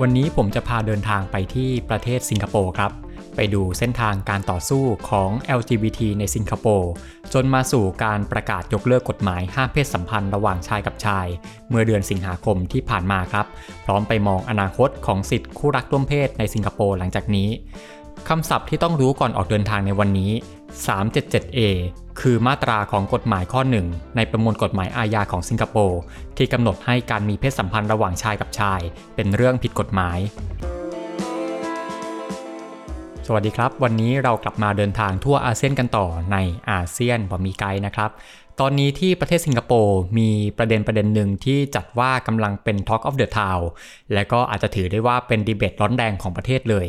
วันนี้ผมจะพาเดินทางไปที่ประเทศสิงคโปร์ครับ ไปดูเส้นทางการต่อสู้ของ LGBT ในสิงคโปร์จนมาสู่การประกาศยกเลิกกฎหมายห้ามเพศสัมพันธ์ระหว่างชายกับชาย เมื่อเดือนสิงหาคมที่ผ่านมาครับ พร้อมไปมองอนาคตของสิทธิคู่รักร่วมเพศในสิงคโปร์หลังจากนี้คำศัพท์ที่ต้องรู้ก่อนออกเดินทางในวันนี้ 377A คือมาตราของกฎหมายข้อหนึ่งในประมวลกฎหมายอาญาของสิงคโปร์ที่กำหนดให้การมีเพศสัมพันธ์ระหว่างชายกับชาย เป็นเรื่องผิดกฎหมาย สวัสดีครับ วันนี้เรากลับมาเดินทางทั่วอาเซียนกันต่อในอาเซียนบอมีไกด์นะครับ ตอนนี้ที่ประเทศสิงคโปร์มีประเด็นประเด็นหนึ่งที่จัดว่ากำลังเป็น Talk of the Town และก็อาจจะถือได้ว่าเป็นดีเบตร้อนแรงของประเทศเลย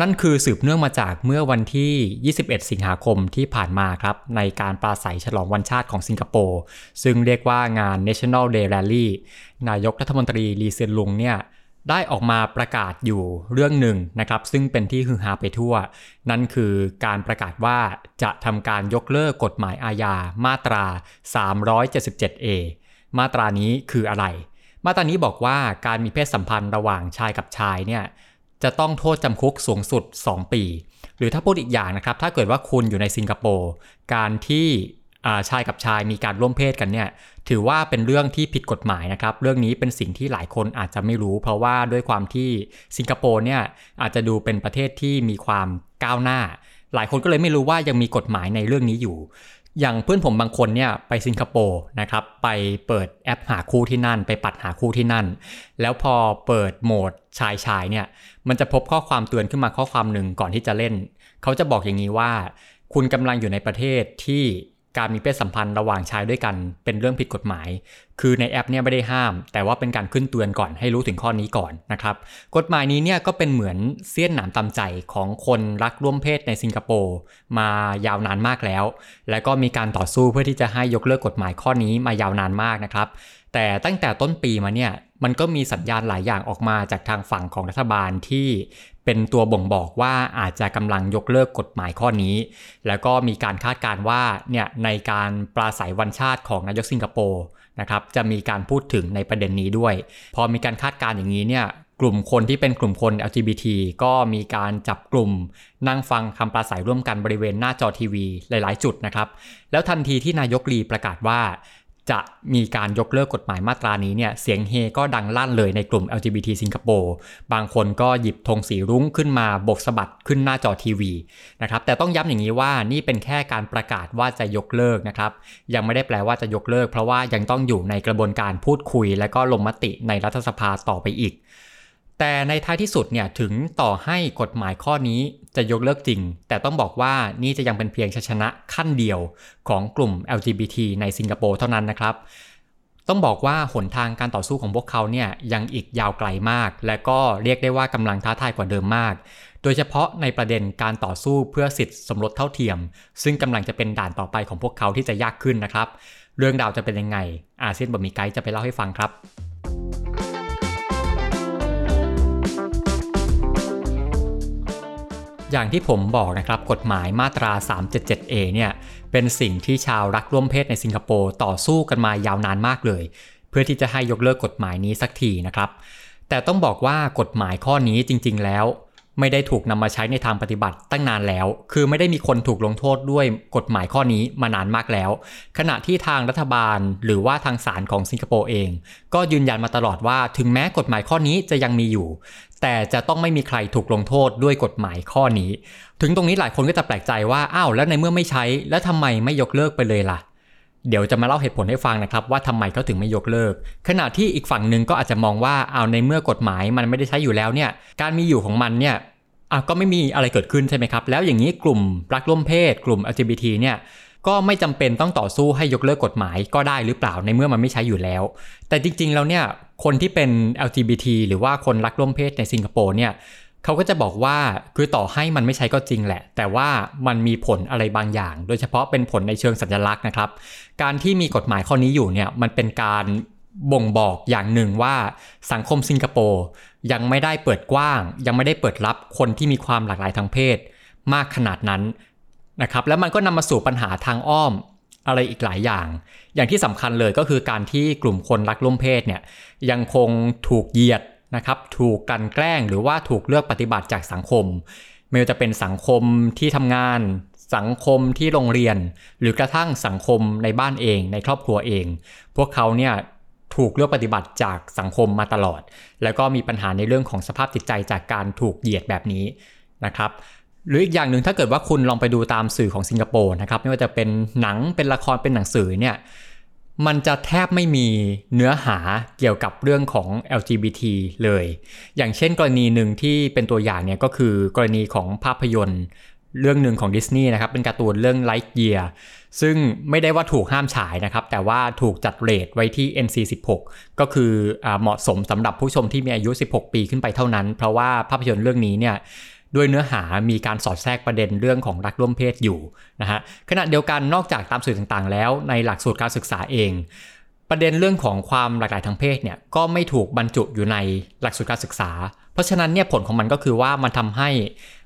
นั่นคือสืบเนื่องมาจากเมื่อวันที่ 21 สิงหาคมที่ผ่านมาครับ ในการปราศัยฉลองวันชาติของสิงคโปร์ ซึ่งเรียกว่างาน National Day Rally นายกรัฐมนตรีลีเซียนลุงเนี่ยได้ออกมาประกาศอยู่เรื่องหนึ่งนะครับ ซึ่งเป็นที่ฮือฮาไปทั่ว นั่นคือการประกาศว่าจะทำการยกเลิกกฎหมายอาญามาตรา 377A มาตรานี้คืออะไร มาตรานี้บอกว่าการมีเพศสัมพันธ์ระหว่างชายกับชายเนี่ย จะต้องโทษจำคุกสูงสุด 2 ปี หรือถ้าพูดอีกอย่างนะครับ ถ้าเกิดว่าคุณอยู่ในสิงคโปร์การที่ชายกับชายมีการร่วมเพศกันเนี่ยถือว่าเป็นเรื่องที่ผิดกฎหมายนะครับ เรื่องนี้เป็นสิ่งที่หลายคนอาจจะไม่รู้ เพราะว่าด้วยความที่สิงคโปร์เนี่ยอาจจะดูเป็นประเทศที่มีความก้าวหน้า หลายคนก็เลยไม่รู้ว่ายังมีกฎหมายในเรื่องนี้อยู่ อย่างเพื่อนผมบางคนเนี่ยไปสิงคโปร์นะครับไปเปิดแอปหาคู่ที่นั่น ไปปัดหาคู่ที่นั่น แล้วพอเปิดโหมดชายชายเนี่ย มันจะพบข้อความเตือนขึ้นมาข้อความหนึ่งก่อนที่จะเล่น เขาจะบอกอย่างนี้ว่า คุณกำลังอยู่ในประเทศที่การมีเพศสัมพันธ์ระหว่างชายด้วยกันเป็นเรื่องผิดกฎหมาย คือในแอปเนี่ยไม่ได้ห้าม แต่ว่าเป็นการขึ้นเตือนก่อนให้รู้ถึงข้อนี้ก่อนนะครับ กฎหมายนี้เนี่ยก็เป็นเหมือนเสี้ยนหนามตำใจของคนรักร่วมเพศในสิงคโปร์มายาวนานมากแล้ว และก็มีการต่อสู้เพื่อที่จะให้ยกเลิกกฎหมายข้อนี้มายาวนานมากนะครับ แต่ตั้งแต่ต้นปีมาเนี่ยมันก็มีสัญญาณหลายอย่างออกมาจากทางฝั่งของรัฐบาลที่เป็นตัวบ่งบอกว่าอาจจะกำลังยกเลิกกฎหมายข้อนี้ แล้วก็มีการคาดการณ์ว่าเนี่ยในการปราศัยวันชาติของนายกสิงคโปร์นะครับจะมีการพูดถึงในประเด็นนี้ด้วย พอมีการคาดการณ์อย่างนี้เนี่ยกลุ่มคนที่เป็นกลุ่มคน LGBT ก็มีการจับกลุ่ม นั่งฟังคำปราศัยร่วมกันบริเวณหน้าจอทีวีหลาย ๆ จุดนะครับ แล้วทันทีที่นายกลีประกาศว่า จะมีการยกเลิกกฎหมายมาตรานี้เนี่ยเสียงเฮก็ดังลั่นเลยในกลุ่ม LGBT สิงคโปร์บางคนก็หยิบธงสีรุ้งขึ้นมาบกสะบัดขึ้นหน้าจอทีวีนะครับแต่ต้องย้ำอย่างนี้ว่านี่เป็นแค่การประกาศว่าจะยกเลิกนะครับยังไม่ได้แปลว่าจะยกเลิก เพราะว่ายังต้องอยู่ในกระบวนการพูดคุย และก็ลงมติในรัฐสภาต่อไปอีก แต่ในท้ายที่สุดเนี่ยถึงต่อให้กฎหมายข้อนี้จะยกเลิกจริง แต่ต้องบอกว่านี่จะยังเป็นเพียงชัยชนะขั้นเดียวของกลุ่ม LGBT ในสิงคโปร์เท่านั้นนะครับ ต้องบอกว่าหนทางการต่อสู้ของพวกเขาเนี่ยยังอีกยาวไกลมาก และก็เรียกได้ว่ากำลังท้าทายกว่าเดิมมาก โดยเฉพาะในประเด็นการต่อสู้เพื่อสิทธิสมรสเท่าเทียม ซึ่งกำลังจะเป็นด่านต่อไปของพวกเขาที่จะยากขึ้นนะครับ เรื่องราวจะเป็นยังไงอาเซียนบะมีไกด์จะไปเล่าให้ฟังครับ อย่างที่ผมบอกนะครับกฎหมายมาตรา 377A เนี่ยเป็นสิ่งที่ชาวรักร่วมเพศในสิงคโปร์ต่อสู้กันมายาวนานมากเลย เพื่อที่จะให้ยกเลิกกฎหมายนี้สักทีนะครับ แต่ต้องบอกว่ากฎหมายข้อนี้จริง ๆ แล้ว ไม่ได้ถูกนำมาใช้ในทางปฏิบัติตั้งนานแล้ว คือไม่ได้มีคนถูกลงโทษด้วยกฎหมายข้อนี้มานานมากแล้ว ขณะที่ทางรัฐบาลหรือว่าทางศาลของสิงคโปร์เอง ก็ยืนยันมาตลอดว่าถึงแม้กฎหมายข้อนี้จะยังมีอยู่ แต่จะต้องไม่มีใครถูกลงโทษด้วยกฎหมายข้อนี้ ถึงตรงนี้หลายคนก็จะแปลกใจว่า อ้าว แล้วในเมื่อไม่ใช้ แล้วทำไมไม่ยกเลิกไปเลยล่ะ เดี๋ยวจะมาเล่าเหตุผลให้ฟังนะครับว่าทำไมเขาถึงไม่ยกเลิก ขณะที่อีกฝั่งหนึ่งก็อาจจะมองว่าเอาในเมื่อกฎหมายมันไม่ได้ใช้อยู่แล้วเนี่ยการมีอยู่ของมันเนี่ยอะก็ไม่มีอะไรเกิดขึ้นใช่ไหมครับ แล้วอย่างนี้กลุ่มรักร่วมเพศ กลุ่ม LGBT เนี่ยก็ไม่จำเป็นต้องต่อสู้ให้ยกเลิกกฎหมายก็ได้หรือเปล่าในเมื่อมันไม่ใช้อยู่แล้ว แต่จริงๆแล้วเนี่ยคนที่เป็น LGBT หรือว่าคนรักร่วมเพศในสิงคโปร์เนี่ย เขาก็จะบอกว่าคือต่อให้มันไม่ใช้ก็จริงแหละ แต่ว่ามันมีผลอะไรบางอย่าง โดยเฉพาะเป็นผลในเชิงสัญลักษณ์นะครับ การที่มีกฎหมายข้อนี้อยู่เนี่ยมันเป็นการบ่งบอกอย่างหนึ่งว่าสังคมสิงคโปร์ยังไม่ได้เปิดกว้าง ยังไม่ได้เปิดรับคนที่มีความหลากหลายทางเพศ มากขนาดนั้นนะครับแล้วมันก็นำมาสู่ปัญหาทางอ้อมอะไรอีกหลายอย่าง อย่างที่สำคัญเลยก็คือการที่กลุ่มคนรักร่วมเพศเนี่ยยังคงถูกเหยียด นะครับถูกกันแกล้งหรือว่าถูกเลือกปฏิบัติจากสังคม ไม่ว่าจะเป็นสังคมที่ทำงาน สังคมที่โรงเรียน หรือกระทั่งสังคมในบ้านเอง ในครอบครัวเอง พวกเขาเนี่ยถูกเลือกปฏิบัติจากสังคมมาตลอด แล้วก็มีปัญหาในเรื่องของสภาพจิตใจจากการถูกเหยียดแบบนี้นะครับหรืออีกอย่างหนึ่งถ้าเกิดว่าคุณลองไปดูตามสื่อของสิงคโปร์นะครับไม่ว่าจะเป็นหนังเป็นละครเป็นหนังสือเนี่ย มันจะแทบไม่มีเนื้อหาเกี่ยวกับเรื่องของ LGBT เลย อย่างเช่นกรณีหนึ่งที่เป็นตัวอย่างเนี่ยก็คือกรณีของภาพยนตร์ เรื่องหนึ่งของดิสนีย์นะครับ เป็นการ์ตูนเรื่อง Lightyear ซึ่งไม่ได้ว่าถูกห้ามฉายนะครับ แต่ว่าถูกจัดเรทไว้ที่ NC16 ก็คืออเหมาะสมสำหรับผู้ชมที่มีอายุ 16 ปีขึ้นไปเท่านั้น เพราะว่าภาพยนตร์เรื่องนี้เนี่ย ด้วยเนื้อหามีการสอดแทรกประเด็นเรื่องของรักร่วมเพศอยู่นะฮะขณะเดียวกันนอกจากตามสื่อต่างๆ แล้วในหลักสูตรการศึกษาเอง ประเด็นเรื่องของความหลากหลายทางเพศเนี่ยก็ไม่ถูกบรรจุอยู่ในหลักสูตรการศึกษา เพราะฉะนั้นเนี่ยผลของมันก็คือว่ามันทำให้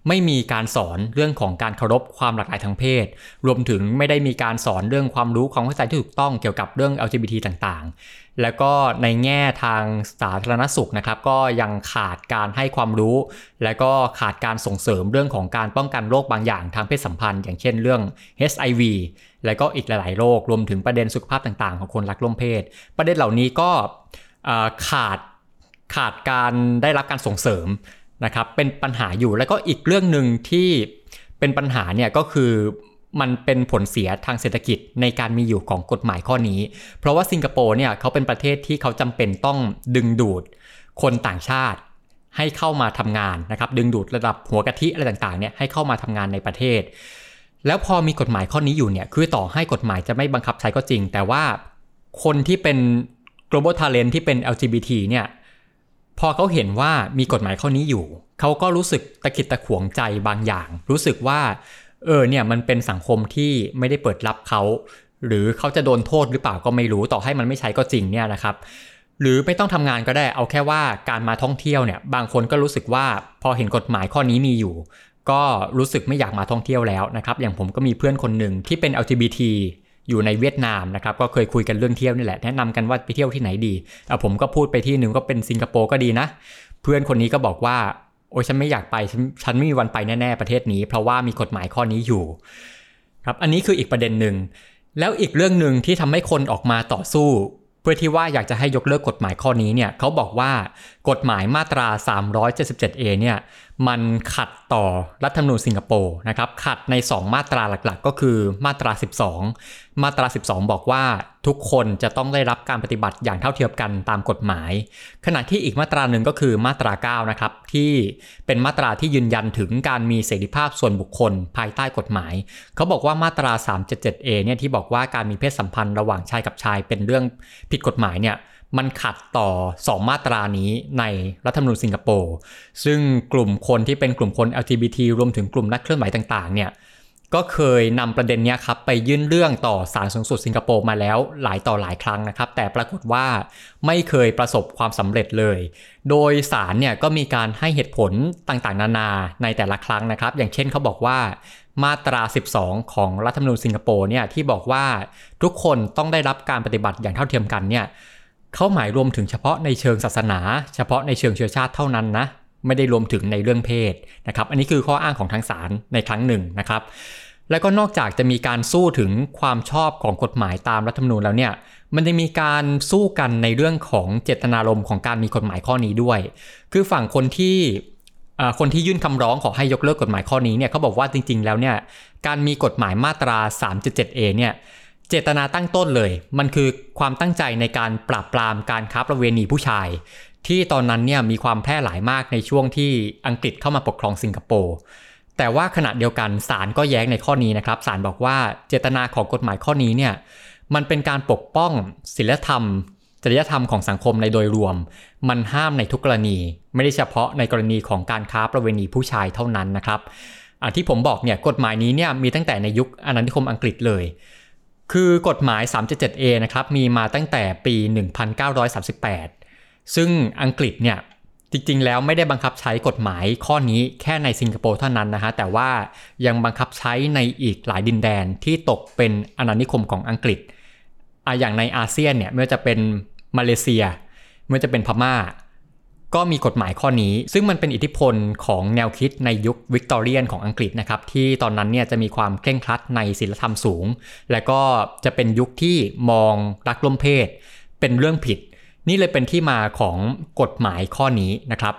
ไม่มีการสอนเรื่องของการเคารพความหลากหลายทางเพศ รวมถึงไม่ได้มีการสอนเรื่องความรู้ความเข้าใจที่ถูกต้องเกี่ยวกับเรื่อง LGBT ต่างๆ แล้วก็ในแง่ทางสาธารณสุขนะครับ ก็ยังขาดการให้ความรู้ และก็ขาดการส่งเสริมเรื่องของการป้องกันโรคบางอย่างทางเพศสัมพันธ์ อย่างเช่นเรื่อง HIV และก็อีกหลาย ๆ โรครวมถึงประเด็นสุขภาพต่างๆ ของคนรักร่วมเพศ ประเด็นเหล่านี้ก็ขาดขาดการได้รับการส่งเสริมนะครับเป็นปัญหาอยู่แล้วก็อีกเรื่องหนึ่งที่เป็นปัญหาเนี่ยก็คือ มันเป็นผลเสียทางเศรษฐกิจในการมีอยู่ของกฎหมายข้อนี้ เพราะว่าสิงคโปร์เนี่ยเขาเป็นประเทศที่เขาจำเป็นต้องดึงดูดคนต่างชาติให้เข้ามาทำงานนะครับ ดึงดูดระดับหัวกะทิอะไรต่างๆเนี่ยให้เข้ามาทำงานในประเทศ แล้วพอมีกฎหมายข้อนี้อยู่เนี่ยคือต่อให้กฎหมายจะไม่บังคับใช้ก็จริง แต่ว่าคนที่เป็น global talent ที่เป็น LGBT เนี่ยพอเขาเห็นว่ามีกฎหมายข้อนี้อยู่ เขาก็รู้สึกตะขิดตะขวงใจบางอย่าง รู้สึกว่า เออเนี่ยมันเป็นสังคมที่ไม่ได้เปิดรับเขาหรือเขาจะโดนโทษหรือเปล่าก็ไม่รู้ต่อให้มันไม่ใช้ก็จริงเนี่ยนะครับ หรือไม่ต้องทำงานก็ได้เอาแค่ว่าการมาท่องเที่ยวเนี่ยบางคนก็รู้สึกว่าพอเห็นกฎหมายข้อนี้มีอยู่ ก็รู้สึกไม่อยากมาท่องเที่ยวแล้วนะครับอย่างผมก็มีเพื่อนคนหนึ่งที่เป็น LGBT อยู่ในเวียดนามนะครับก็เคยคุยกันเรื่องเที่ยวนี่แหละแนะนำกันว่าไปเที่ยวที่ไหนดีผมก็พูดไปที่หนึ่งก็เป็นสิงคโปร์ก็ดีนะ เพื่อนคนนี้ก็บอกว่า โอ้ยฉันไม่อยากไปฉันฉันไม่มีวันไปแน่ ๆ ประเทศนี้ เพราะว่ามีกฎหมายข้อนี้อยู่ ครับอันนี้คืออีกประเด็นหนึ่ง แล้วอีกเรื่องหนึ่งที่ทำให้คนออกมาต่อสู้ เพื่อที่ว่าอยากจะให้ยกเลิกกฎหมายข้อนี้เนี่ยเขาบอกว่ากฎหมายมาตรา 377A เนี่ยมันขัดต่อรัฐธรรมนูญสิงคโปร์นะครับขัดใน 2 มาตราหลักๆ ก็คือมาตรา 12 มาตรา 12 บอกว่าทุกคนจะต้องได้รับการปฏิบัติอย่างเท่าเทียมกันตามกฎหมาย ขณะที่อีกมาตราหนึ่งก็คือมาตรา 9 นะครับ ที่เป็นมาตราที่ยืนยันถึงการมีเสรีภาพส่วนบุคคลภายใต้กฎหมาย เขาบอกว่ามาตรา 377A เนี่ยที่บอกว่าการมีเพศสัมพันธ์ระหว่างชายกับชายเป็นเรื่องผิดกฎหมายเนี่ยมันขัดต่อ 2 มาตรานี้ในรัฐธรรมนูญสิงคโปร์ซึ่งกลุ่มคนที่เป็นกลุ่มคน LGBT รวมถึงกลุ่มนักเคลื่อนไหวต่างๆเนี่ย ก็เคยนำประเด็นนี้ครับไปยื่นเรื่องต่อศาลสูงสุดสิงคโปร์มาแล้วหลายต่อหลายครั้งนะครับ แต่ปรากฏว่าไม่เคยประสบความสำเร็จเลย โดยศาลเนี่ยก็มีการให้เหตุผลต่างๆ นานาในแต่ละครั้งนะครับ อย่างเช่นเขาบอกว่ามาตรา 12 ของรัฐธรรมนูญสิงคโปร์เนี่ยที่บอกว่าทุกคนต้องได้รับการปฏิบัติอย่างเท่าเทียมกันเนี่ยเขาหมายรวมถึงเฉพาะในเชิงศาสนา เฉพาะในเชิงเชื้อชาติเท่านั้นนะ ไม่ได้รวมถึงในเรื่องเพศนะครับอันนี้คือข้ออ้างของทางศาลในครั้งหนึ่งนะครับ แล้วก็นอกจากจะมีการสู้ถึงความชอบของกฎหมายตามรัฐธรรมนูญแล้วเนี่ยมันจะมีการสู้กันในเรื่องของเจตนารมณ์ของการมีกฎหมายข้อนี้ด้วย คือฝั่งคนที่คนที่ยื่นคำร้องขอให้ยกเลิกกฎหมายข้อนี้เนี่ยเขาบอกว่าจริง ๆ แล้วเนี่ยการมีกฎหมายมาตรา 3.7a เนี่ยเจตนาตั้งต้นเลย มันคือความตั้งใจในการปราบปรามการค้าประเวณีผู้ชาย ที่ตอนนั้นเนี่ยมีความแพร่หลายมากในช่วงที่อังกฤษเข้ามาปกครองสิงคโปร์แต่ว่าขณะเดียวกันศาลก็แย้งในข้อนี้นะครับศาลบอกว่าเจตนาของกฎหมายข้อนี้เนี่ยมันเป็นการปกป้องศีลธรรมจริยธรรมของสังคมในโดยรวม มันห้ามในทุกกรณี ไม่ได้เฉพาะในกรณีของการค้าประเวณีผู้ชายเท่านั้นนะครับที่ผมบอกเนี่ยกฎหมายนี้เนี่ยมีตั้งแต่ในยุคอาณานิคมอังกฤษเลย คือกฎหมาย 377A นะครับมีมาตั้งแต่ปี 1938 ซึ่งอังกฤษเนี่ยจริงๆ แล้วไม่ได้บังคับใช้กฎหมายข้อนี้แค่ในสิงคโปร์เท่านั้นนะฮะ แต่ว่ายังบังคับใช้ในอีกหลายดินแดนที่ตกเป็นอาณานิคมของอังกฤษออย่างในอาเซียนเนี่ยไม่ว่าจะเป็นมาเลเซีย ไม่ว่าจะเป็นพม่า ก็มีกฎหมายข้อนี้ ซึ่งมันเป็นอิทธิพลของแนวคิดในยุควิกตอเรียนของอังกฤษนะครับ ที่ตอนนั้นเนี่ยจะมีความเคร่งครัดในศีลธรรมสูง และก็จะเป็นยุคที่มองรักล่มเพศ เป็นเรื่องผิด นี่เลยเป็นที่มาของกฎหมายข้อนี้นะครับ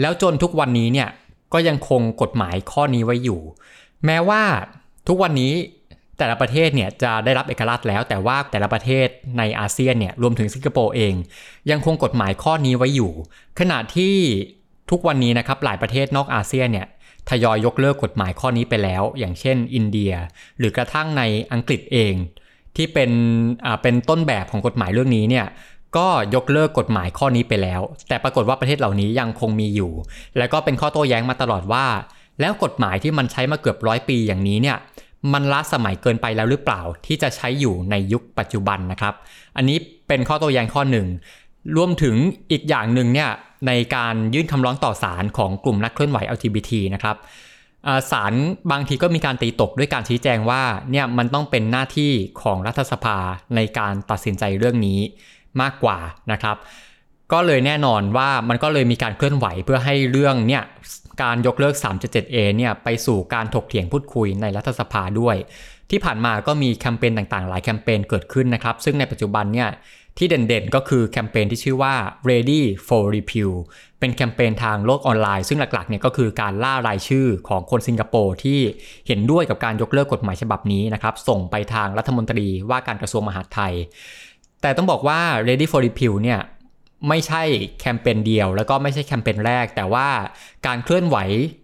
แล้วจนทุกวันนี้เนี่ยก็ยังคงกฎหมายข้อนี้ไว้อยู่ แม้ว่าทุกวันนี้แต่ละประเทศเนี่ยจะได้รับเอกราชแล้ว แต่ว่าแต่ละประเทศในอาเซียนเนี่ยรวมถึงสิงคโปร์เอง ยังคงกฎหมายข้อนี้ไว้อยู่ ขณะที่ทุกวันนี้นะครับหลายประเทศนอกอาเซียนเนี่ยทยอยยกเลิกกฎหมายข้อนี้ไปแล้ว อย่างเช่น อินเดีย หรือกระทั่งในอังกฤษเอง ที่เป็นเป็นต้นแบบของกฎหมายเรื่องนี้เนี่ย ก็ยกเลิกกฎหมายข้อนี้ไปแล้ว แต่ปรากฏว่าประเทศเหล่านี้ยังคงมีอยู่ และก็เป็นข้อโต้แย้งมาตลอดว่า แล้วกฎหมายที่มันใช้มาเกือบร้อยปีอย่างนี้เนี่ยมันล้าสมัยเกินไปแล้วหรือเปล่า ที่จะใช้อยู่ในยุคปัจจุบันนะครับ อันนี้เป็นข้อโต้แย้งข้อหนึ่งรวมถึงอีกอย่างหนึ่งเนี่ยในการยื่นคำร้องต่อศาลของกลุ่มนักเคลื่อนไหว LGBT นะครับศาลบางทีก็มีการตีตกด้วยการชี้แจงว่าเนี่ยมันต้องเป็นหน้าที่ของรัฐสภาในการตัดสินใจเรื่องนี้ มากกว่านะครับ ก็เลยแน่นอนว่ามันก็เลยมีการเคลื่อนไหวเพื่อให้เรื่องเนี่ยการยกเลิก 377A เนี่ยไปสู่การถกเถียงพูดคุยในรัฐสภาด้วย ที่ผ่านมาก็มีแคมเปญต่างๆ หลายแคมเปญเกิดขึ้นนะครับ ซึ่งในปัจจุบันเนี่ยที่เด่นๆ ก็คือแคมเปญที่ชื่อว่า ready for repeal เป็นแคมเปญทางโลกออนไลน์ ซึ่งหลักๆเนี่ยก็คือการล่ารายชื่อของคนสิงคโปร์ที่เห็นด้วยกับการยกเลิกกฎหมายฉบับนี้นะครับ ส่งไปทางรัฐมนตรีว่าการกระทรวงมหาดไทย แต่ต้องบอกว่า Ready for Repeal เนี่ยไม่ใช่แคมเปญเดียว แล้วก็ไม่ใช่แคมเปญแรก แต่ว่าการเคลื่อนไหว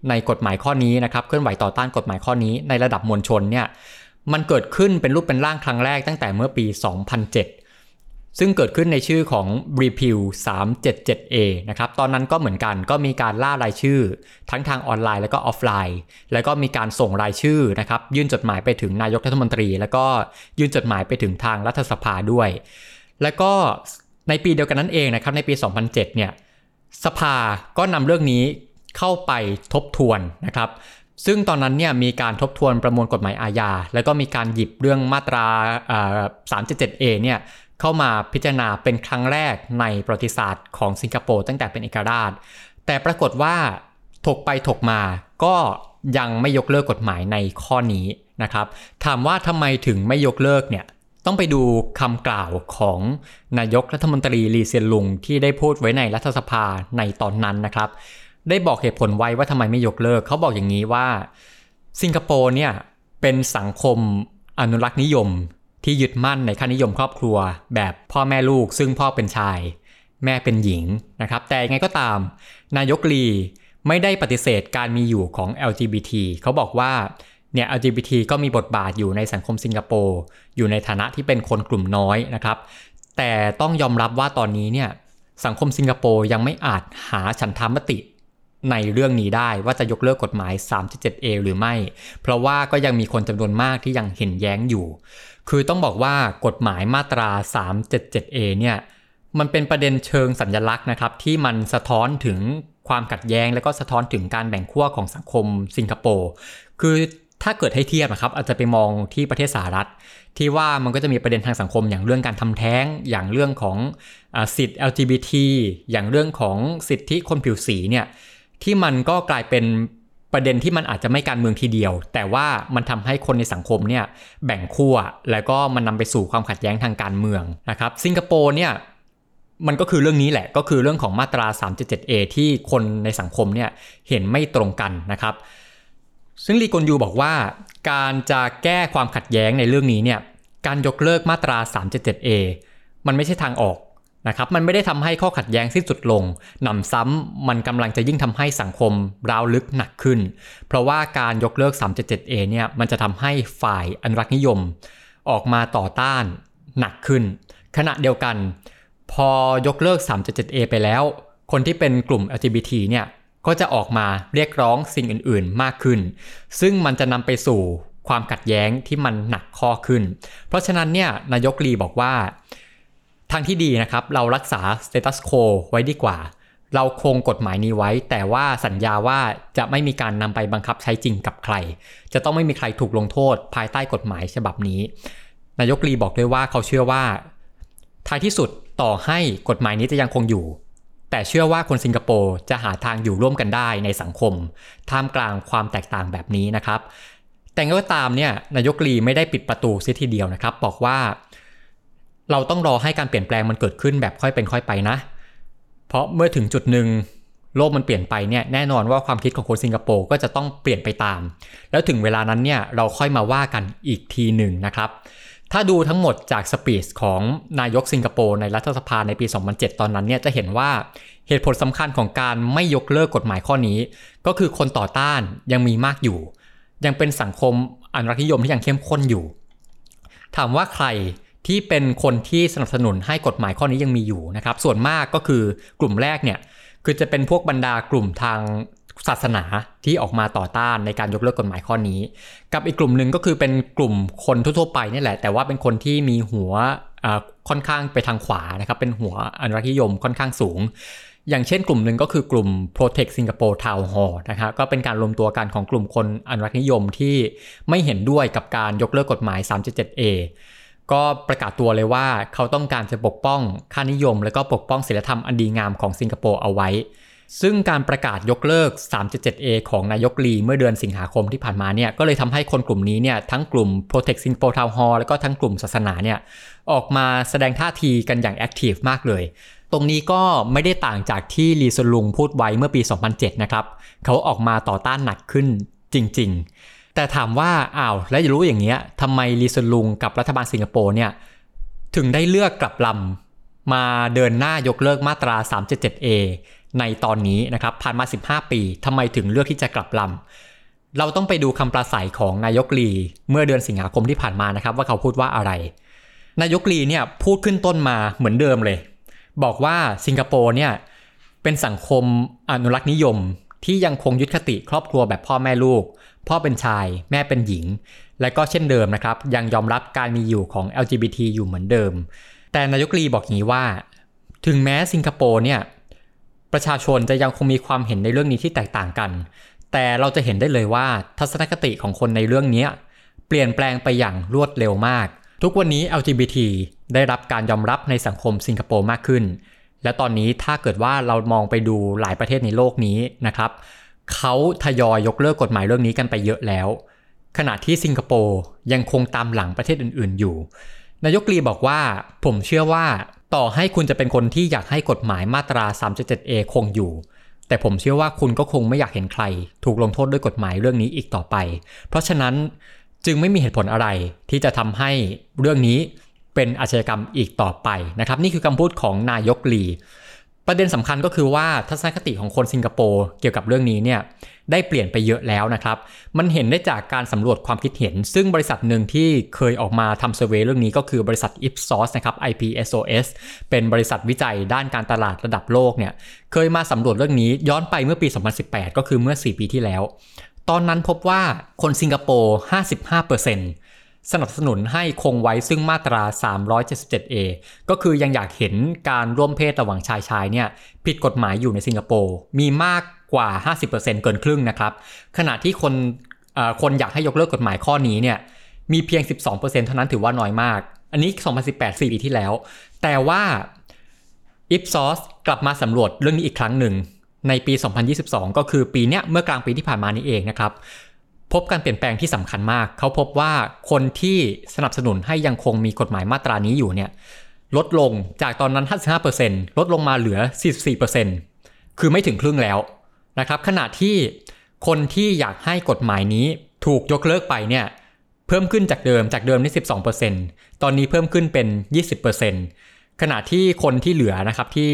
ในกฎหมายข้อนี้นะครับเคลื่อนไหวต่อต้านกฎหมายข้อนี้ในระดับมวลชนเนี่ยมันเกิดขึ้นเป็นรูปเป็นร่างครั้งแรกตั้งแต่เมื่อปี 2007 ซึ่งเกิดขึ้นในชื่อของ Repeal 377A นะครับ ตอนนั้นก็เหมือนกันก็มีการล่ารายชื่อ ทั้งทางออนไลน์แล้วก็ออฟไลน์ แล้วก็มีการส่งรายชื่อนะครับ ยื่นจดหมายไปถึงนายกรัฐมนตรี แล้วก็ยื่นจดหมายไปถึงทางรัฐสภาด้วย แล้วก็ในปีเดียวกันนั้นเองนะครับ ในปี 2007 เนี่ย สภาก็นำเรื่องนี้เข้าไปทบทวนนะครับซึ่งตอนนั้นเนี่ยมีการทบทวนประมวลกฎหมายอาญา แล้วก็มีการหยิบเรื่องมาตรา 377A เนี่ย เข้ามาพิจารณาเป็นครั้งแรกในประวัติศาสตร์ของสิงคโปร์ตั้งแต่เป็นเอกราช แต่ปรากฏว่าถกไปถกมาก็ยังไม่ยกเลิกกฎหมายในข้อนี้นะครับ ถามว่าทำไมถึงไม่ยกเลิกเนี่ยต้องไปดูคำกล่าวของนายกรัฐมนตรีลีเซียนลุงที่ได้พูดไว้ในรัฐสภาในตอนนั้นนะครับ ได้บอกเหตุผลไว้ว่าทำไมไม่ยกเลิก เขาบอกอย่างนี้ว่า สิงคโปร์เนี่ยเป็นสังคมอนุรักษ์นิยม ที่ยึดมั่นในค่านิยมครอบครัว แบบพ่อแม่ลูกซึ่งพ่อเป็นชาย แม่เป็นหญิงนะครับ แต่ยังไงก็ตาม นายกลีไม่ได้ปฏิเสธการมีอยู่ของ LGBT เขาบอกว่าเนี่ย LGBT ก็มีบทบาทอยู่ในสังคมสิงคโปร์อยู่ในฐานะที่เป็นคนกลุ่มน้อยนะครับ แต่ต้องยอมรับว่าตอนนี้เนี่ยสังคมสิงคโปร์ยังไม่อาจหาฉันทามติในเรื่องนี้ได้ว่าจะยกเลิกกฎหมาย 3.7A หรือไม่ เพราะว่าก็ยังมีคนจำนวนมากที่ยังเห็นแย้งอยู่ คือต้องบอกว่ากฎหมายมาตรา 377A เนี่ยมันเป็นประเด็นเชิงสัญญลักษณ์นะครับที่มันสะท้อนถึงความขัดแย้ง และก็สะท้อนถึงการแบ่งขั้วของสังคมสิงคโปร์คือถ้าเกิดให้เทียบนะครับอาจจะไปมองที่ประเทศสหรัฐ ที่ว่ามันก็จะมีประเด็นทางสังคมอย่างเรื่องการทำแท้ง อย่างเรื่องของอสิทธิ์ LGBT อย่างเรื่องของสิทธิคนผิวสีเนี่ยที่มันก็กลายเป็น ประเด็นที่มันอาจจะไม่การเมืองทีเดียว แต่ว่ามันทำให้คนในสังคมเนี่ยแบ่งขั้วแล้วก็มันนำไปสู่ความขัดแย้งทางการเมืองนะครับสิงคโปร์เนี่ยมันก็คือเรื่องนี้แหละก็คือเรื่องของมาตรา 377A ที่คนในสังคมเนี่ยเห็นไม่ตรงกันนะครับ ซึ่งลีกอนยูบอกว่า การจะแก้ความขัดแย้งในเรื่องนี้เนี่ยการยกเลิกมาตรา 377A มันไม่ใช่ทางออก นะครับมันไม่ได้ทำให้ข้อขัดแย้งสิ้นสุดลงหนำซ้ำมันกำลังจะยิ่งทำให้สังคมร้าวลึกหนักขึ้น เพราะว่าการยกเลิก 377A เนี่ยมันจะทำให้ฝ่ายอนุรักษ์นิยม ออกมาต่อต้านหนักขึ้น ขณะเดียวกัน พอยกเลิก 377A ไปแล้ว คนที่เป็นกลุ่ม LGBT เนี่ยก็จะออกมาเรียกร้องสิ่งอื่น ๆ มากขึ้น ซึ่งมันจะนำไปสู่ความขัดแย้งที่มันหนักข้อขึ้น เพราะฉะนั้นเนี่ยนายกลีบอกว่า ทางที่ดีนะครับ เรารักษาสเตตัสโคไว้ดีกว่า เราคงกฎหมายนี้ไว้ แต่ว่าสัญญาว่าจะไม่มีการนำไปบังคับใช้จริงกับใคร จะต้องไม่มีใครถูกลงโทษ ภายใต้กฎหมายฉบับนี้ นายกลีบอกด้วยว่าเขาเชื่อว่า ท้ายที่สุดต่อให้กฎหมายนี้จะยังคงอยู่ แต่เชื่อว่าคนสิงคโปร์จะหาทางอยู่ร่วมกันได้ในสังคม ท่ามกลางความแตกต่างแบบนี้นะครับ แต่ก็ตามเนี่ยนายกลีไม่ได้ปิดประตูเสียทีเดียวนะครับ บอกว่า เราต้องรอให้การเปลี่ยนแปลงมันเกิดขึ้นแบบค่อยเป็นค่อยไปนะ เพราะเมื่อถึงจุดหนึ่งโลกมันเปลี่ยนไปเนี่ยแน่นอนว่าความคิดของคนสิงคโปร์ก็จะต้องเปลี่ยนไปตาม แล้วถึงเวลานั้นเนี่ยเราค่อยมาว่ากันอีกทีหนึ่งนะครับ ถ้าดูทั้งหมดจากสปีชของนายกสิงคโปร์ในรัฐสภาในปี 2007 ตอนนั้นเนี่ยจะเห็นว่าเหตุผลสำคัญของการไม่ยกเลิกกฎหมายข้อนี้ ก็คือคนต่อต้านยังมีมากอยู่ ยังเป็นสังคมอนุรักษนิยมที่ยังเข้มข้นอยู่ ถามว่าใคร ที่เป็นคนที่สนับสนุนให้กฎหมายข้อนี้ยังมีอยู่นะครับ ส่วนมากก็คือกลุ่มแรกเนี่ยคือจะเป็นพวกบรรดากลุ่มทางศาสนาที่ออกมาต่อต้านในการยกเลิกกฎหมายข้อนี้ กับอีกกลุ่มหนึ่งก็คือเป็นกลุ่มคนทั่วไปนี่แหละ แต่ว่าเป็นคนที่มีหัวค่อนข้างไปทางขวานะครับ เป็นหัวอนุรักษ์นิยมค่อนข้างสูง อย่างเช่นกลุ่มหนึ่งก็คือกลุ่ม Protect Singapore Town Hall นะครับก็เป็นการรวมตัวกันของกลุ่มคนอนุรักษ์นิยมที่ไม่เห็นด้วยกับการยกเลิกกฎหมาย 377A ก็ประกาศตัวเลยว่าเขาต้องการจะปกป้องค่านิยม และก็ปกป้องศีลธรรมอันดีงามของสิงคโปร์เอาไว้ ซึ่งการประกาศยกเลิก 377A ของนายกลีเมื่อเดือนสิงหาคมที่ผ่านมาเนี่ยก็เลยทำให้คนกลุ่มนี้เนี่ยทั้งกลุ่ม Protect Singapore Town Hall แล้วก็ทั้งกลุ่มศาสนาเนี่ยออกมาแสดงท่าทีกันอย่าง active มากเลยตรงนี้ก็ไม่ได้ต่างจากที่ลีเซียนลุงพูดไว้เมื่อปี 2007 นะครับ เขาออกมาต่อต้านหนักขึ้นจริง ๆ แต่ถามว่าอ้าวแล้วจะรู้อย่างเงี้ยทำไมลีเซียนลุงกับรัฐบาลสิงคโปร์เนี่ยถึงได้เลือกกลับลำมาเดินหน้ายกเลิกมาตรา 377A ในตอนนี้นะครับผ่านมา 15 ปีทำไมถึงเลือกที่จะกลับลำเราต้องไปดูคำปราศัยของนายกลีเมื่อเดือนสิงหาคมที่ผ่านมานะครับ ว่าเขาพูดว่าอะไร นายกลีเนี่ยพูดขึ้นต้นมาเหมือนเดิมเลย บอกว่าสิงคโปร์เนี่ยเป็นสังคมอนุรักษ์นิยม ที่ยังคงยึดคติครอบครัวแบบพ่อแม่ลูก พ่อเป็นชาย แม่เป็นหญิง และก็เช่นเดิมนะครับ ยังยอมรับการมีอยู่ของ LGBT อยู่เหมือนเดิม แต่นายกลีบอกอย่างนี้ว่า ถึงแม้สิงคโปร์เนี่ยประชาชนจะยังคงมีความเห็นในเรื่องนี้ที่แตกต่างกัน แต่เราจะเห็นได้เลยว่าทัศนคติของคนในเรื่องนี้เปลี่ยนแปลงไปอย่างรวดเร็วมาก ทุกวันนี้ LGBT ได้รับการยอมรับในสังคมสิงคโปร์มากขึ้น และตอนนี้ถ้าเกิดว่าเรามองไปดูหลายประเทศในโลกนี้นะครับเขาทยอยยกเลิกกฎหมายเรื่องนี้กันไปเยอะแล้ว ขณะที่สิงคโปร์ยังคงตามหลังประเทศอื่น ๆ อยู่ นายกลีบอกว่าผมเชื่อว่าต่อให้คุณจะเป็นคนที่อยากให้กฎหมายมาตรา 377A คงอยู่ แต่ผมเชื่อว่าคุณก็คงไม่อยากเห็นใคร ถูกลงโทษด้วยกฎหมายเรื่องนี้อีกต่อไป เพราะฉะนั้นจึงไม่มีเหตุผลอะไรที่จะทำให้เรื่องนี้ เป็นอาชญากรรมอีกต่อไปนะครับ นี่คือคำพูดของนายกลีประเด็นสำคัญก็คือว่าทัศนคติของคนสิงคโปร์เกี่ยวกับเรื่องนี้เนี่ยได้เปลี่ยนไปเยอะแล้วนะครับ มันเห็นได้จากการสำรวจความคิดเห็น ซึ่งบริษัทหนึ่งที่เคยออกมาทำเซอร์เวยเรื่องนี้ก็คือบริษัท Ipsos นะครับ IPSOS เป็นบริษัทวิจัยด้านการตลาดระดับโลกเนี่ยเคยมาสำรวจเรื่องนี้ย้อนไปเมื่อปี 2018 ก็คือเมื่อ 4 ปีที่แล้ว ตอนนั้นพบว่าคนสิงคโปร์ 55% สนับสนุนให้คงไว้ซึ่งมาตรา 377A ก็คือยังอยากเห็นการร่วมเพศระหว่างชายชายเนี่ยผิดกฎหมายอยู่ในสิงคโปร์มีมากกว่า 50%เกินครึ่งนะครับ ขณะที่คนคนอยากให้ยกเลิกกฎหมายข้อนี้เนี่ยมีเพียง 12%เท่านั้นถือว่าน้อยมาก อันนี้ 2018 4ปีที่แล้ว แต่ว่า Ipsos กลับมาสำรวจเรื่องนี้อีกครั้งหนึ่งในปี 2022 ก็คือปีเนี้ยเมื่อกลางปีที่ผ่านมานี้เองนะครับ พบการเปลี่ยนแปลงที่สำคัญมาก เขาพบว่าคนที่สนับสนุนให้ยังคงมีกฎหมายมาตรานี้อยู่เนี่ยลดลงจากตอนนั้น 55%ลดลงมาเหลือ 44%คือไม่ถึงครึ่งแล้วนะครับขณะที่คนที่อยากให้กฎหมายนี้ถูกยกเลิกไปเนี่ยเพิ่มขึ้นจากเดิมจากเดิมนี่12%ตอนนี้เพิ่มขึ้นเป็น 20%ขณะที่คนที่เหลือนะครับที่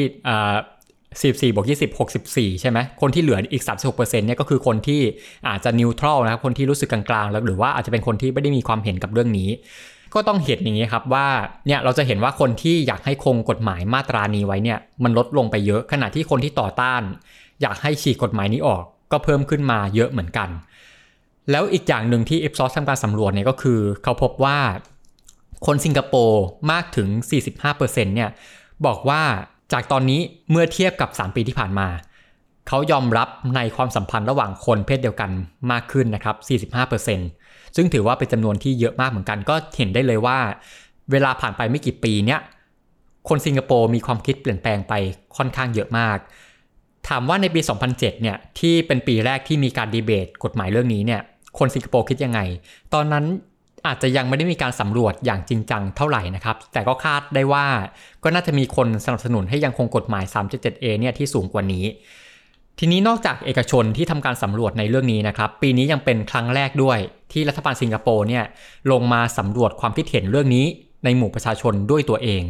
44บวก20 64 ใช่ไหมคนที่เหลืออีก 36%เนี่ยก็คือคนที่อาจจะนิวทรัลนะครับคนที่รู้สึกกลางๆแล้วหรือว่าอาจจะเป็นคนที่ไม่ได้มีความเห็นกับเรื่องนี้ ก็ต้องเห็นอย่างนี้ครับว่าเนี่ยเราจะเห็นว่าคนที่อยากให้คงกฎหมายมาตรานี้ไว้เนี่ยมันลดลงไปเยอะขณะที่คนที่ต่อต้าน อยากให้ฉีกกฎหมายนี้ออก ก็เพิ่มขึ้นมาเยอะเหมือนกัน แล้วอีกอย่างหนึ่งที่ Ipsos ทำการสำรวจเนี่ยก็คือ เขาพบว่าคนสิงคโปร์มากถึง 45%เนี่ยบอกว่า จากตอนนี้เมื่อเทียบกับ 3 ปีที่ผ่านมา เขายอมรับในความสัมพันธ์ระหว่างคนเพศเดียวกันมากขึ้นนะครับ 45%ซึ่งถือว่าเป็นจำนวนที่เยอะมากเหมือนกัน ก็เห็นได้เลยว่า เวลาผ่านไปไม่กี่ปีเนี้ยคนสิงคโปร์มีความคิดเปลี่ยนแปลงไปค่อนข้างเยอะมาก ถามว่าในปี 2007 เนี่ยที่เป็นปีแรกที่มีการดีเบตกฎหมายเรื่องนี้เนี่ยคนสิงคโปร์คิดยังไง ตอนนั้น อาจจะยังไม่ได้มีการสำรวจอย่างจริงจังเท่าไหร่นะครับ แต่ก็คาดได้ว่าก็น่าจะมีคนสนับสนุนให้ยังคงกฎหมาย 3.7a เนี่ยที่สูงกว่านี้ ทีนี้นอกจากเอกชนที่ทำการสำรวจในเรื่องนี้นะครับ ปีนี้ยังเป็นครั้งแรกด้วยที่รัฐบาลสิงคโปร์เนี่ยลงมาสำรวจความคิดเห็นเรื่องนี้ในหมู่ประชาชนด้วยตัวเอง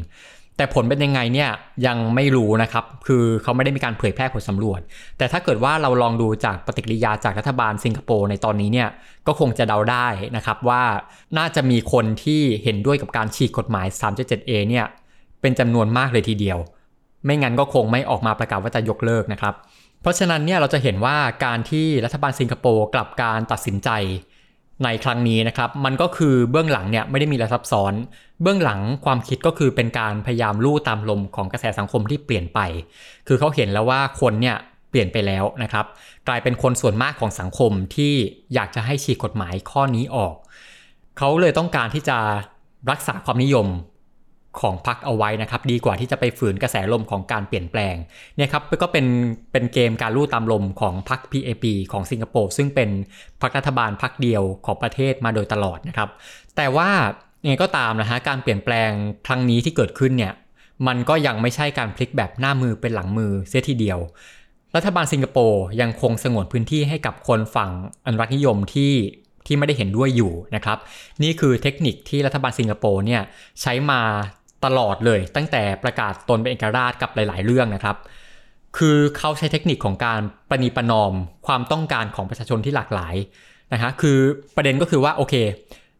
แต่ผลเป็นยังไงเนี่ยยังไม่รู้นะครับ คือเขาไม่ได้มีการเผยแพร่ผลสำรวจ แต่ถ้าเกิดว่าเราลองดูจากปฏิกิริยาจากรัฐบาลสิงคโปร์ในตอนนี้เนี่ยก็คงจะเดาได้นะครับว่าน่าจะมีคนที่เห็นด้วยกับการฉีกกฎหมาย 3.7a เนี่ยเป็นจำนวนมากเลยทีเดียว ไม่งั้นก็คงไม่ออกมาประกาศว่าจะยกเลิกนะครับ เพราะฉะนั้นเนี่ยเราจะเห็นว่าการที่รัฐบาลสิงคโปร์กลับการตัดสินใจ ในครั้งนี้นะครับ มันก็คือเบื้องหลังเนี่ยไม่ได้มีอะไรซับซ้อน เบื้องหลังความคิดก็คือเป็นการพยายามลู่ตามลมของกระแสสังคมที่เปลี่ยนไป คือเขาเห็นแล้วว่าคนเนี่ยเปลี่ยนไปแล้วนะครับ กลายเป็นคนส่วนมากของสังคมที่อยากจะให้ฉีกกฎหมายข้อนี้ออก เขาเลยต้องการที่จะรักษาความนิยม ของพรรคเอาไว้นะครับ ดีกว่าที่จะไปฝืนกระแสลมของการเปลี่ยนแปลงเนี่ยครับก็เป็นเป็นเกมการลู่ตามลมของพรรค PAP ของสิงคโปร์ซึ่งเป็นพรรครัฐบาลพรรคเดียวของประเทศมาโดยตลอดนะครับ แต่ว่าไงก็ตามนะฮะการเปลี่ยนแปลงครั้งนี้ที่เกิดขึ้นเนี่ยมันก็ยังไม่ใช่การพลิกแบบหน้ามือเป็นหลังมือเสียทีเดียว รัฐบาลสิงคโปร์ยังคงสงวนพื้นที่ให้กับคนฝั่งอนุรักษนิยมที่ที่ไม่ได้เห็นด้วยอยู่นะครับ นี่คือเทคนิคที่รัฐบาลสิงคโปร์เนี่ยใช้มา ตลอดเลย ตั้งแต่ประกาศตนเป็นเอกราชกับหลาย ๆ เรื่องนะครับ คือเขาใช้เทคนิคของการประนีประนอมความต้องการของประชาชนที่หลากหลายนะฮะคือประเด็นก็คือว่าโอเค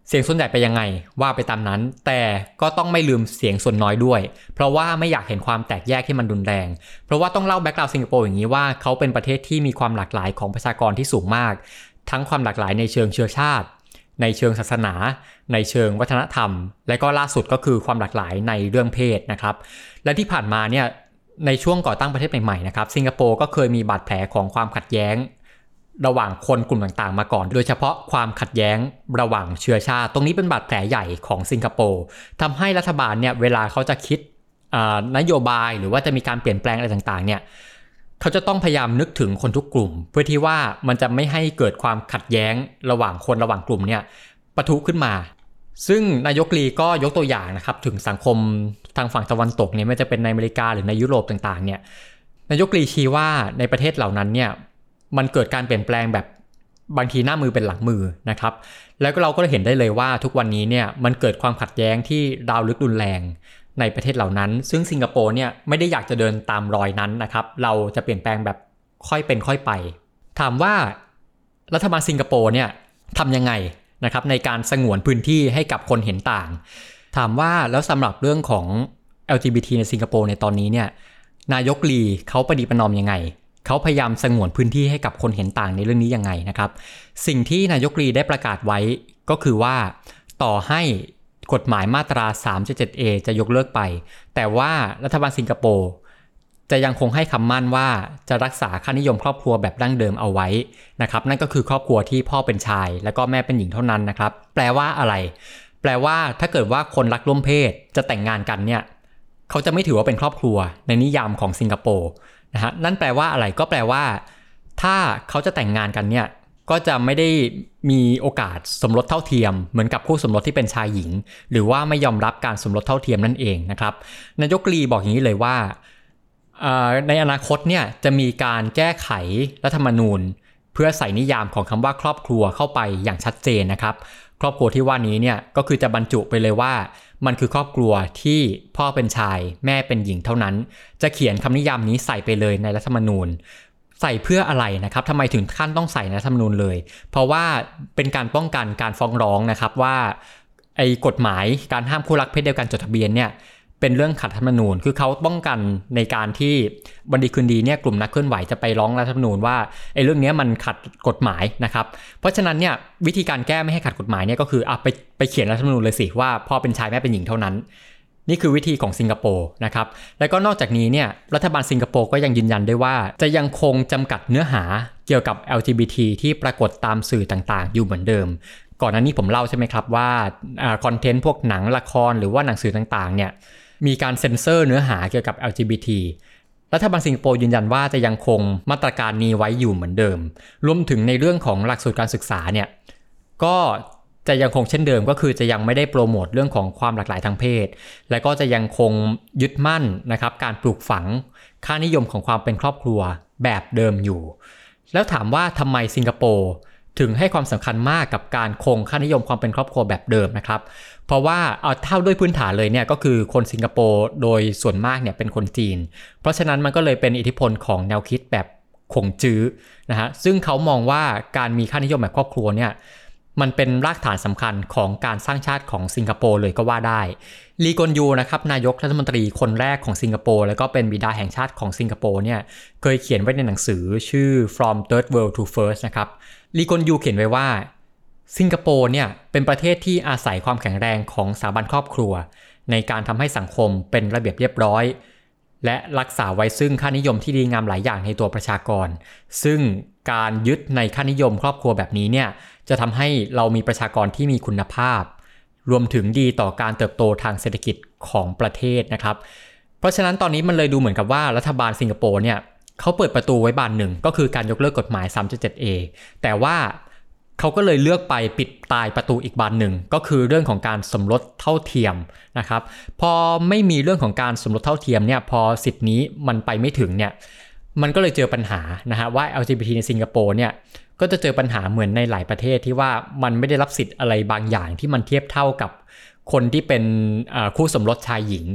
เสียงส่วนใหญ่ไปยังไงว่าไปตามนั้น แต่ก็ต้องไม่ลืมเสียงส่วนน้อยด้วย เพราะว่าไม่อยากเห็นความแตกแยกที่มันรุนแรง เพราะว่าต้องเล่า background สิงคโปร์อย่างนี้ว่าเขาเป็นประเทศที่มีความหลากหลายของประชากรที่สูงมาก ทั้งความหลากหลายในเชิงเชื้อชาติ ในเชิงศาสนา ในเชิงวัฒนธรรม และก็ล่าสุดก็คือความหลากหลายในเรื่องเพศนะครับ และที่ผ่านมาเนี่ยในช่วงก่อตั้งประเทศใหม่ๆนะครับสิงคโปร์ก็เคยมีบาดแผลของความขัดแย้ง ระหว่างคนกลุ่มต่างๆ มาก่อน โดยเฉพาะความขัดแย้งระหว่างเชื้อชาติ ตรงนี้เป็นบาดแผลใหญ่ของสิงคโปร์ทำให้รัฐบาลเนี่ยเวลาเขาจะคิดนโยบายหรือว่าจะมีการเปลี่ยนแปลงอะไรต่างๆเนี่ย เขาจะต้องพยายามนึกถึงคนทุกกลุ่ม เพื่อที่ว่ามันจะไม่ให้เกิดความขัดแย้งระหว่างคนระหว่างกลุ่มเนี่ยปะทุขึ้นมา ซึ่งนายกลีก็ยกตัวอย่างนะครับถึงสังคมทางฝั่งตะวันตกเนี่ยไม่จะเป็นในอเมริกาหรือในยุโรปต่างๆเนี่ยนายกลีชี้ว่าในประเทศเหล่านั้นเนี่ยมันเกิดการเปลี่ยนแปลงแบบบางทีหน้ามือเป็นหลังมือนะครับ แล้วก็เราก็เห็นได้เลยว่าทุกวันนี้เนี่ยมันเกิดความขัดแย้งที่ดาวลึกรุนแรง ในประเทศเหล่านั้น ซึ่งสิงคโปร์เนี่ยไม่ได้อยากจะเดินตามรอยนั้นนะครับ เราจะเปลี่ยนแปลงแบบค่อยเป็นค่อยไป ถามว่ารัฐบาลสิงคโปร์เนี่ยทำยังไงนะครับในการสงวนพื้นที่ให้กับคนเห็นต่าง ถามว่าแล้วสำหรับเรื่องของ LGBT ในสิงคโปร์ในตอนนี้เนี่ยนายกลีเขาปฏิปนอมยังไงเขาพยายามสงวนพื้นที่ให้กับคนเห็นต่างในเรื่องนี้ยังไงนะครับ สิ่งที่นายกลีได้ประกาศไว้ก็คือว่าต่อให้ กฎหมายมาตรา 3.7a จะยกเลิกไป แต่ว่ารัฐบาลสิงคโปร์จะยังคงให้คำมั่นว่าจะรักษาค่านิยมครอบครัวแบบดั้งเดิมเอาไว้นะครับ นั่นก็คือครอบครัวที่พ่อเป็นชาย และก็แม่เป็นหญิงเท่านั้นนะครับ แปลว่าอะไร แปลว่าถ้าเกิดว่าคนรักร่วมเพศจะแต่งงานกันเนี่ยเขาจะไม่ถือว่าเป็นครอบครัวในนิยามของสิงคโปร์นะฮะนั่นแปลว่าอะไรก็แปลว่า ถ้าเขาจะแต่งงานกันเนี่ย ก็จะไม่ได้มีโอกาสสมรสเท่าเทียม เหมือนกับคู่สมรสที่เป็นชายหญิง หรือว่าไม่ยอมรับการสมรสเท่าเทียมนั่นเองนะครับนายกลีบอกอย่างนี้เลยว่าในอนาคตเนี่ยจะมีการแก้ไขรัฐธรรมนูญ เพื่อใส่นิยามของคำว่าครอบครัวเข้าไปอย่างชัดเจนนะครับ ครอบครัวที่ว่านี้เนี่ยก็คือจะบรรจุไปเลยว่า มันคือครอบครัวที่พ่อเป็นชาย แม่เป็นหญิงเท่านั้น จะเขียนคำนิยามนี้ใส่ไปเลยในรัฐธรรมนูญ ใส่เพื่ออะไรนะครับทำไมถึงขั้นต้องใส่ในรัฐธรรมนูญเลย เพราะว่าเป็นการป้องกันการฟ้องร้องนะครับว่าไอ้กฎหมายการห้ามคู่รักเพศเดียวกันจดทะเบียนเนี่ยเป็นเรื่องขัดธรรมนูญ คือเขาป้องกันในการที่บันดีคืนดีเนี่ยกลุ่มนักเคลื่อนไหวจะไปร้องรัฐธรรมนูญว่าไอ้เรื่องนี้มันขัดกฎหมายนะครับ เพราะฉะนั้นเนี่ยวิธีการแก้ไม่ให้ขัดกฎหมายเนี่ยก็คืออะไปไปเขียนรัฐธรรมนูญเลยสิว่าพ่อเป็นชายแม่เป็นหญิงเท่านั้น นี่คือวิธีของสิงคโปร์นะครับ แล้วก็นอกจากนี้เนี่ยรัฐบาลสิงคโปร์ก็ยังยืนยันได้วยว่า จะยังคงจำกัดเนื้อหาเกี่ยวกับ LGBT ที่ปรากฏตามสื่อต่างๆ อยู่เหมือนเดิม ก่อนหน้านี้ผมเล่าใช่ไหมครับว่าคอนเทนต์พวกหนังละครหรือว่าหนังสือต่างๆเนี่ยมีการเซ็นเซอร์เนื้อหาเกี่ยวกับ LGBT รัฐบาลสิงคโปร์ยืนยันว่าจะยังคงมาตรการนี้ไว้อยู่เหมือนเดิม รวมถึงในเรื่องของหลักสูตรการศึกษาเนี่ยก็ จะยังคงเช่นเดิมก็คือจะยังไม่ได้โปรโมทเรื่องของความหลากหลายทางเพศ และก็จะยังคงยึดมั่นนะครับการปลูกฝังค่านิยมของความเป็นครอบครัวแบบเดิมอยู่ แล้วถามว่าทำไมสิงคโปร์ถึงให้ความสำคัญมากกับการคงค่านิยมความเป็นครอบครัวแบบเดิมนะครับ เพราะว่าเอาเท่าด้วยพื้นฐานเลยเนี่ยก็คือคนสิงคโปร์โดยส่วนมากเนี่ยเป็นคนจีน เพราะฉะนั้นมันก็เลยเป็นอิทธิพลของแนวคิดแบบคงจื้อนะฮะซึ่งเขามองว่าการมีค่านิยมแบบครอบครัวเนี่ย มันเป็นรากฐานสำคัญของการสร้างชาติของสิงคโปร์เลยก็ว่าได้ ลีกอนยูนะครับนายกรัฐมนตรีคนแรกของสิงคโปร์แล้วก็เป็นบิดาแห่งชาติของสิงคโปร์เนี่ยเคยเขียนไว้ในหนังสือชื่อ From Third World to First นะครับลีกอนยูเขียนไว้ว่า สิงคโปร์เนี่ยเป็นประเทศที่อาศัยความแข็งแรงของสถาบันครอบครัว ในการทำให้สังคมเป็นระเบียบเรียบร้อยและรักษาไว้ซึ่งค่านิยมที่ดีงามหลายอย่างในตัวประชากร ซึ่ง การยึดในค่านิยมครอบครัวแบบนี้เนี่ยจะทำให้เรามีประชากรที่มีคุณภาพ รวมถึงดีต่อการเติบโตทางเศรษฐกิจของประเทศนะครับ เพราะฉะนั้นตอนนี้มันเลยดูเหมือนกับว่ารัฐบาลสิงคโปร์เนี่ยเขาเปิดประตูไว้บานหนึ่งก็คือการยกเลิกกฎหมาย 3.7a แต่ว่าเขาก็เลยเลือกไปปิดตายประตูอีกบานหนึ่ง ก็คือเรื่องของการสมรสเท่าเทียมนะครับ พอไม่มีเรื่องของการสมรสเท่าเทียมเนี่ยพอสิทธินี้มันไปไม่ถึงเนี่ย มันก็เลยเจอปัญหานะฮะว่า LGBT ในสิงคโปร์เนี่ยก็จะเจอปัญหาเหมือนในหลายประเทศที่ว่ามันไม่ได้รับสิทธิ์อะไรบางอย่างที่มันเทียบเท่ากับคนที่เป็นคู่สมรสชายหญิง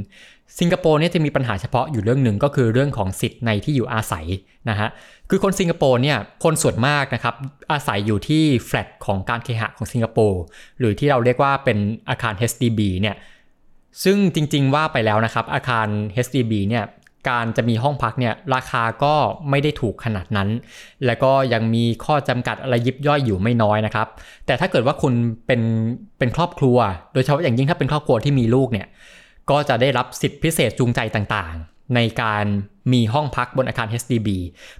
สิงคโปร์เนี่ยจะมีปัญหาเฉพาะอยู่เรื่องหนึ่งก็คือเรื่องของสิทธิ์ในที่อยู่อาศัยนะฮะคือคนสิงคโปร์เนี่ยคนส่วนมากนะครับอาศัยอยู่ที่แฟลตของการเคหะของสิงคโปร์หรือที่เราเรียกว่าเป็นอาคาร HDB เนี่ยซึ่งจริงๆว่าไปแล้วนะครับอาคาร HDB เนี่ย การจะมีห้องพักเนี่ยราคาก็ไม่ได้ถูกขนาดนั้น และก็ยังมีข้อจำกัดอะไรยิบย่อยอยู่ไม่น้อยนะครับ แต่ถ้าเกิดว่าคุณเป็นเป็นครอบครัว โดยเฉพาะอย่างยิ่งถ้าเป็นครอบครัวที่มีลูกเนี่ยก็จะได้รับสิทธิพิเศษจูงใจต่างๆ ในการมีห้องพักบนอาคาร HDB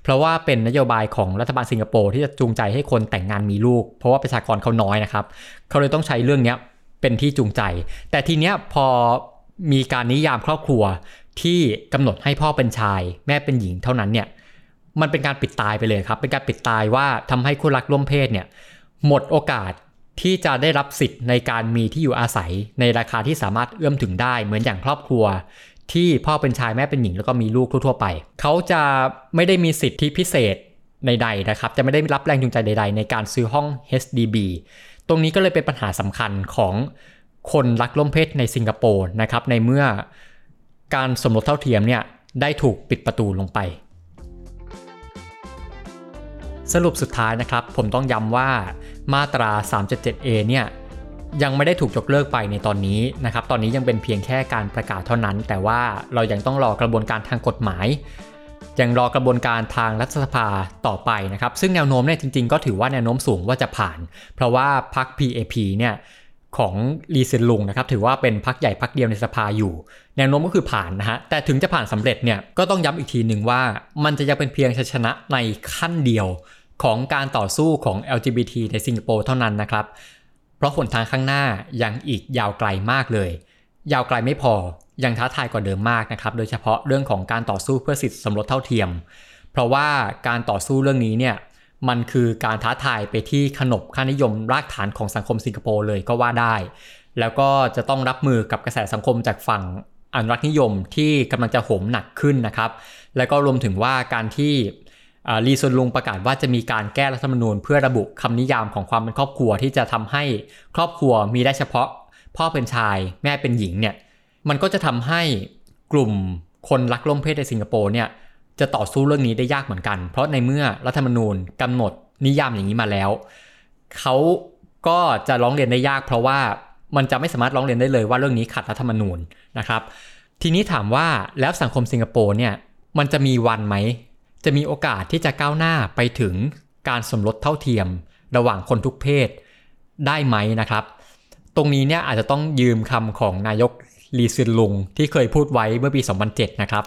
เพราะว่าเป็นนโยบายของรัฐบาลสิงคโปร์ที่จะจูงใจให้คนแต่งงานมีลูก เพราะว่าประชากรเขาน้อยนะครับ เขาเลยต้องใช้เรื่องนี้เป็นที่จูงใจ แต่ทีเนี้ยพอมีการนิยามครอบครัว ที่กำหนดให้พ่อเป็นชาย แม่เป็นหญิงเท่านั้นเนี่ยมันเป็นการปิดตายไปเลยครับ เป็นการปิดตายว่าทำให้คู่รักร่วมเพศเนี่ยหมดโอกาสที่จะได้รับสิทธิ์ในการมีที่อยู่อาศัยในราคาที่สามารถเอื้อมถึงได้ เหมือนอย่างครอบครัว ที่พ่อเป็นชายแม่เป็นหญิงแล้วก็มีลูกทั่ว ๆ ไป เขาจะไม่ได้มีสิทธิพิเศษใดๆนะครับ จะไม่ได้รับแรงจูงใจใด ๆ ในการซื้อห้อง HDB ตรงนี้ก็เลยเป็นปัญหาสำคัญของคนรักร่วมเพศในสิงคโปร์นะครับในเมื่อ การสมรสเท่าเทียมเนี่ยได้ถูกปิดประตูลงไป สรุปสุดท้ายนะครับ ผมต้องย้ำว่ามาตรา 377A เนี่ยยังไม่ได้ถูกยกเลิกไปในตอนนี้นะครับ ตอนนี้ยังเป็นเพียงแค่การประกาศเท่านั้น แต่ว่าเรายังต้องรอกระบวนการทางกฎหมาย ยังรอกระบวนการทางรัฐสภาต่อไปนะครับ ซึ่งแนวโน้มเนี่ยจริงๆ ก็ถือว่าแนวโน้มสูงว่าจะผ่าน เพราะว่าพรรค PAP เนี่ย ของลีเซนลุงนะครับถือว่าเป็นพรรคใหญ่พรรคเดียวในสภาอยู่ แนวโน้มก็คือผ่านนะฮะแต่ถึงจะผ่านสำเร็จเนี่ยก็ต้องย้ำอีกทีหนึ่งว่า มันจะยังเป็นเพียงชัยชนะในขั้นเดียวของการต่อสู้ของ LGBT ในสิงคโปร์เท่านั้นนะครับ เพราะหนทางข้างหน้ายังอีกยาวไกลมากเลย ยาวไกลไม่พอยังท้าทายกว่าเดิมมากนะครับ โดยเฉพาะเรื่องของการต่อสู้เพื่อสิทธิสมรสเท่าเทียม เพราะว่าการต่อสู้เรื่องนี้เนี่ย มันคือการท้าทายไปที่ขนบค่านิยมรากฐานของสังคมสิงคโปร์เลยก็ว่าได้ แล้วก็จะต้องรับมือกับกระแสสังคมจากฝั่งอนุรักษ์นิยมที่กำลังจะโหมหนักขึ้นนะครับ แล้วก็รวมถึงว่าการที่ลีซุนลุงประกาศว่าจะมีการแก้รัฐธรรมนูญ เพื่อระบุคำนิยามของความเป็นครอบครัวที่จะทำให้ครอบครัวมีได้เฉพาะ พ่อเป็นชายแม่เป็นหญิงเนี่ยมันก็จะทำให้กลุ่มคนรักร่มเพศในสิงคโปร์เนี่ย จะต่อสู้เรื่องนี้ได้ยากเหมือนกัน เพราะในเมื่อรัฐธรรมนูญกำหนดนิยามอย่างนี้มาแล้ว เขาก็จะร้องเรียนได้ยาก เพราะว่ามันจะไม่สามารถร้องเรียนได้เลยว่าเรื่องนี้ขัดรัฐธรรมนูญนะครับ ทีนี้ถามว่าแล้วสังคมสิงคโปร์เนี่ยมันจะมีวันไหม จะมีโอกาสที่จะก้าวหน้าไปถึงการสมรสเท่าเทียม ระหว่างคนทุกเพศได้ไหมนะครับ ตรงนี้เนี่ยอาจจะต้องยืมคำของนายกลีซินลุงที่เคยพูดไว้เมื่อปี 2007 นะครับ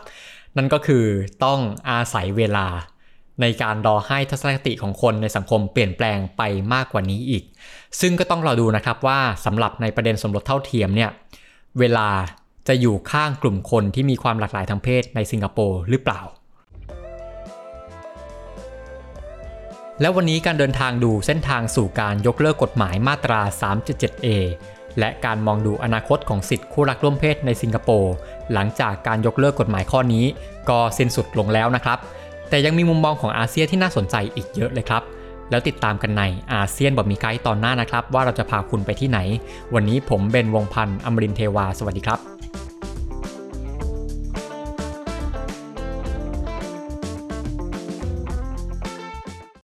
นั่นก็คือต้องอาศัยเวลาในการรอให้ทัศนคติของคนในสังคมเปลี่ยนแปลงไปมากกว่านี้อีก ซึ่งก็ต้องรอดูนะครับว่าสำหรับในประเด็นสมรสเท่าเทียมเนี่ยเวลาจะอยู่ข้างกลุ่มคนที่มีความหลากหลายทางเพศในสิงคโปร์หรือเปล่า แล้ววันนี้การเดินทางดูเส้นทางสู่การยกเลิกกฎหมายมาตรา 377A และการมองดูอนาคตของสิทธิคู่รักร่วมเพศในสิงคโปร์หลังจากการยกเลิกกฎหมายข้อนี้ ก็สิ้นสุดลงแล้วนะครับ แต่ยังมีมุมมองของอาเซียนที่น่าสนใจอีกเยอะเลยครับ แล้วติดตามกันในอาเซียนบอมีไกด์ตอนหน้านะครับ ว่าเราจะพาคุณไปที่ไหน วันนี้ผมเบนวงพันธ์อมรินเทวา สวัสดีครับ